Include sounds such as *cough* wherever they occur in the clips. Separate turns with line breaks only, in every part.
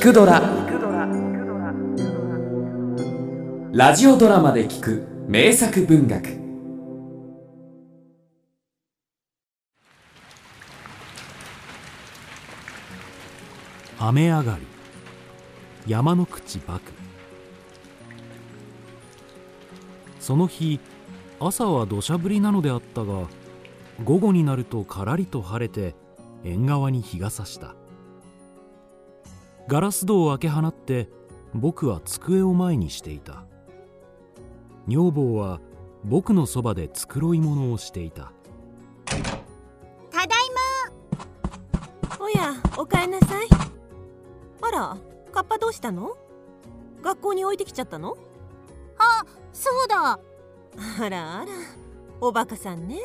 聞くドラ」ラジオドラマで聞く名作文学。
雨上がり。山の口幕その日朝は土砂降りなのであったが午後になるとからりと晴れて縁側に日が差した。ガラス戸を開け放って僕は机を前にしていた。女房は僕のそばで繕い物をしていた。
ただい
おやおかえんなさい。あらカッパどうしたの？学校に置いてきちゃったの？
まあそうだ。
あらあらおバカさんね。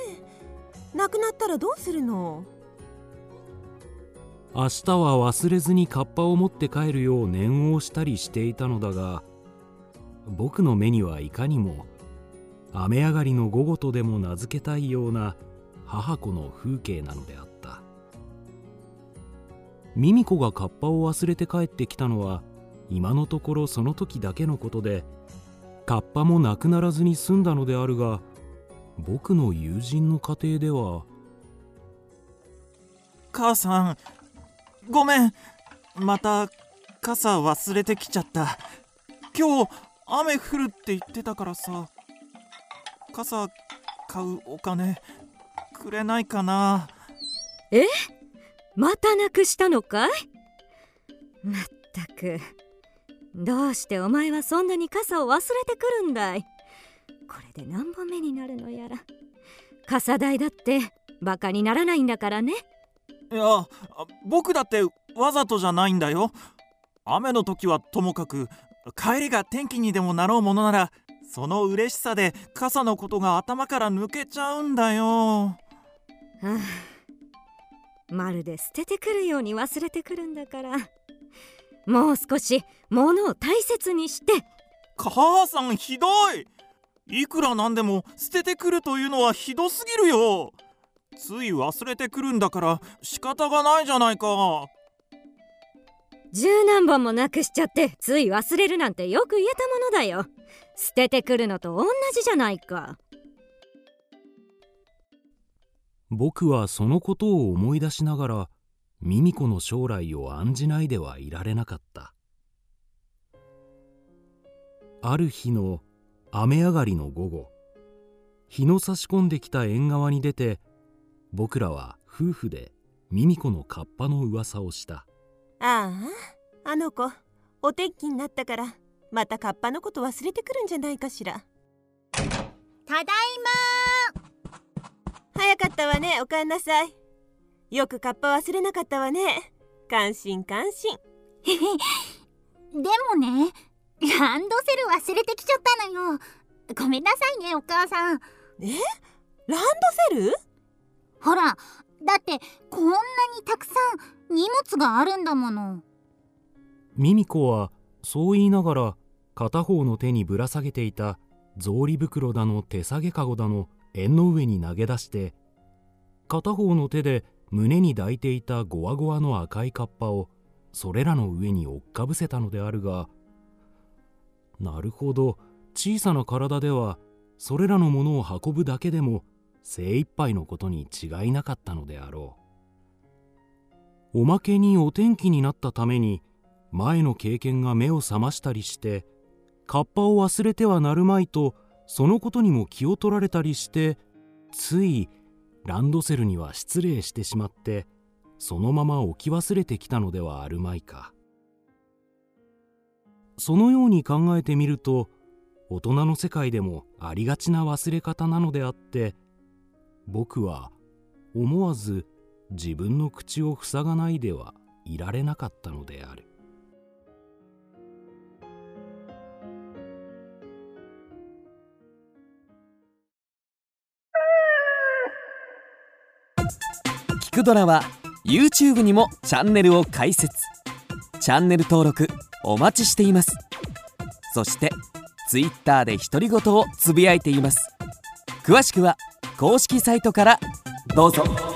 亡くなったらどうするの？
明日は忘れずにカッパを持って帰るよう念を押したりしていたのだが僕の目にはいかにも雨上がりの午後とでも名付けたいような母子の風景なのであった。ミミ子がカッパを忘れて帰ってきたのは今のところその時だけのことでカッパもなくならずに済んだのであるが僕の友人の家庭では
母さんごめん。また傘忘れてきちゃった。今日雨降るって言ってたからさ。傘買うお金くれないかな。え？
またなくしたのかい？まったく。どうしてお前はそんなに傘を忘れてくるんだい？これで何本目になるのやら。傘代だってバカにならないんだからね。
いやあ僕だってわざとじゃないんだよ。雨の時はともかく帰りが天気にでもなろうものならその嬉しさで傘のことが頭から抜けちゃうんだよ。
はあまるで捨ててくるように忘れてくるんだから。もう少し物を大切にして。
母さんひどい。いくらなんでも捨ててくるというのはひどすぎるよつい忘れてくるんだから仕方がないじゃないか。
十何本もなくしちゃってつい忘れるなんてよく言えたものだよ。捨ててくるのと同じじゃないか。
僕はそのことを思い出しながらミミ子の将来を案じないではいられなかった。ある日の雨上がりの午後日の差し込んできた縁側に出て僕らは夫婦でミミ子のカッパの噂をした。
あああの子お天気になったからまたカッパのこと忘れてくるんじゃないかしら。
ただい
早かったわねおかえんなさい。よくカッパ忘れなかったわね。感心感心。
ま *laughs* でもねランドセル忘れてきちゃったのよ。ごめんなさいねお母さん。
え？ランドセル？
ほらだってこんなにたくさん荷物があるんだもの。
ミミ子はそう言いながら片方の手にぶら下げていた草履袋だの手提げかごだの縁の上に投げ出して片方の手で胸に抱いていたゴワゴワの赤いカッパをそれらの上に追っかぶせたのであるがなるほど小さな体ではそれらのものを運ぶだけでも精一杯のことに違いなかったのであろう。おまけにお天気になったために前の経験が目を覚ましたりしてカッパを忘れてはなるまいとそのことにも気を取られたりしてついランドセルには失礼してしまってそのまま置き忘れてきたのではあるまいか。そのように考えてみると大人の世界でもありがちな忘れ方なのであって僕は思わず自分の口を塞がないではいられなかったのである。
聞くドラは YouTube にもチャンネルを開設。チャンネル登録お待ちしています。そして Twitter で独り言をつぶやいています。詳しくは公式サイトからどうぞ。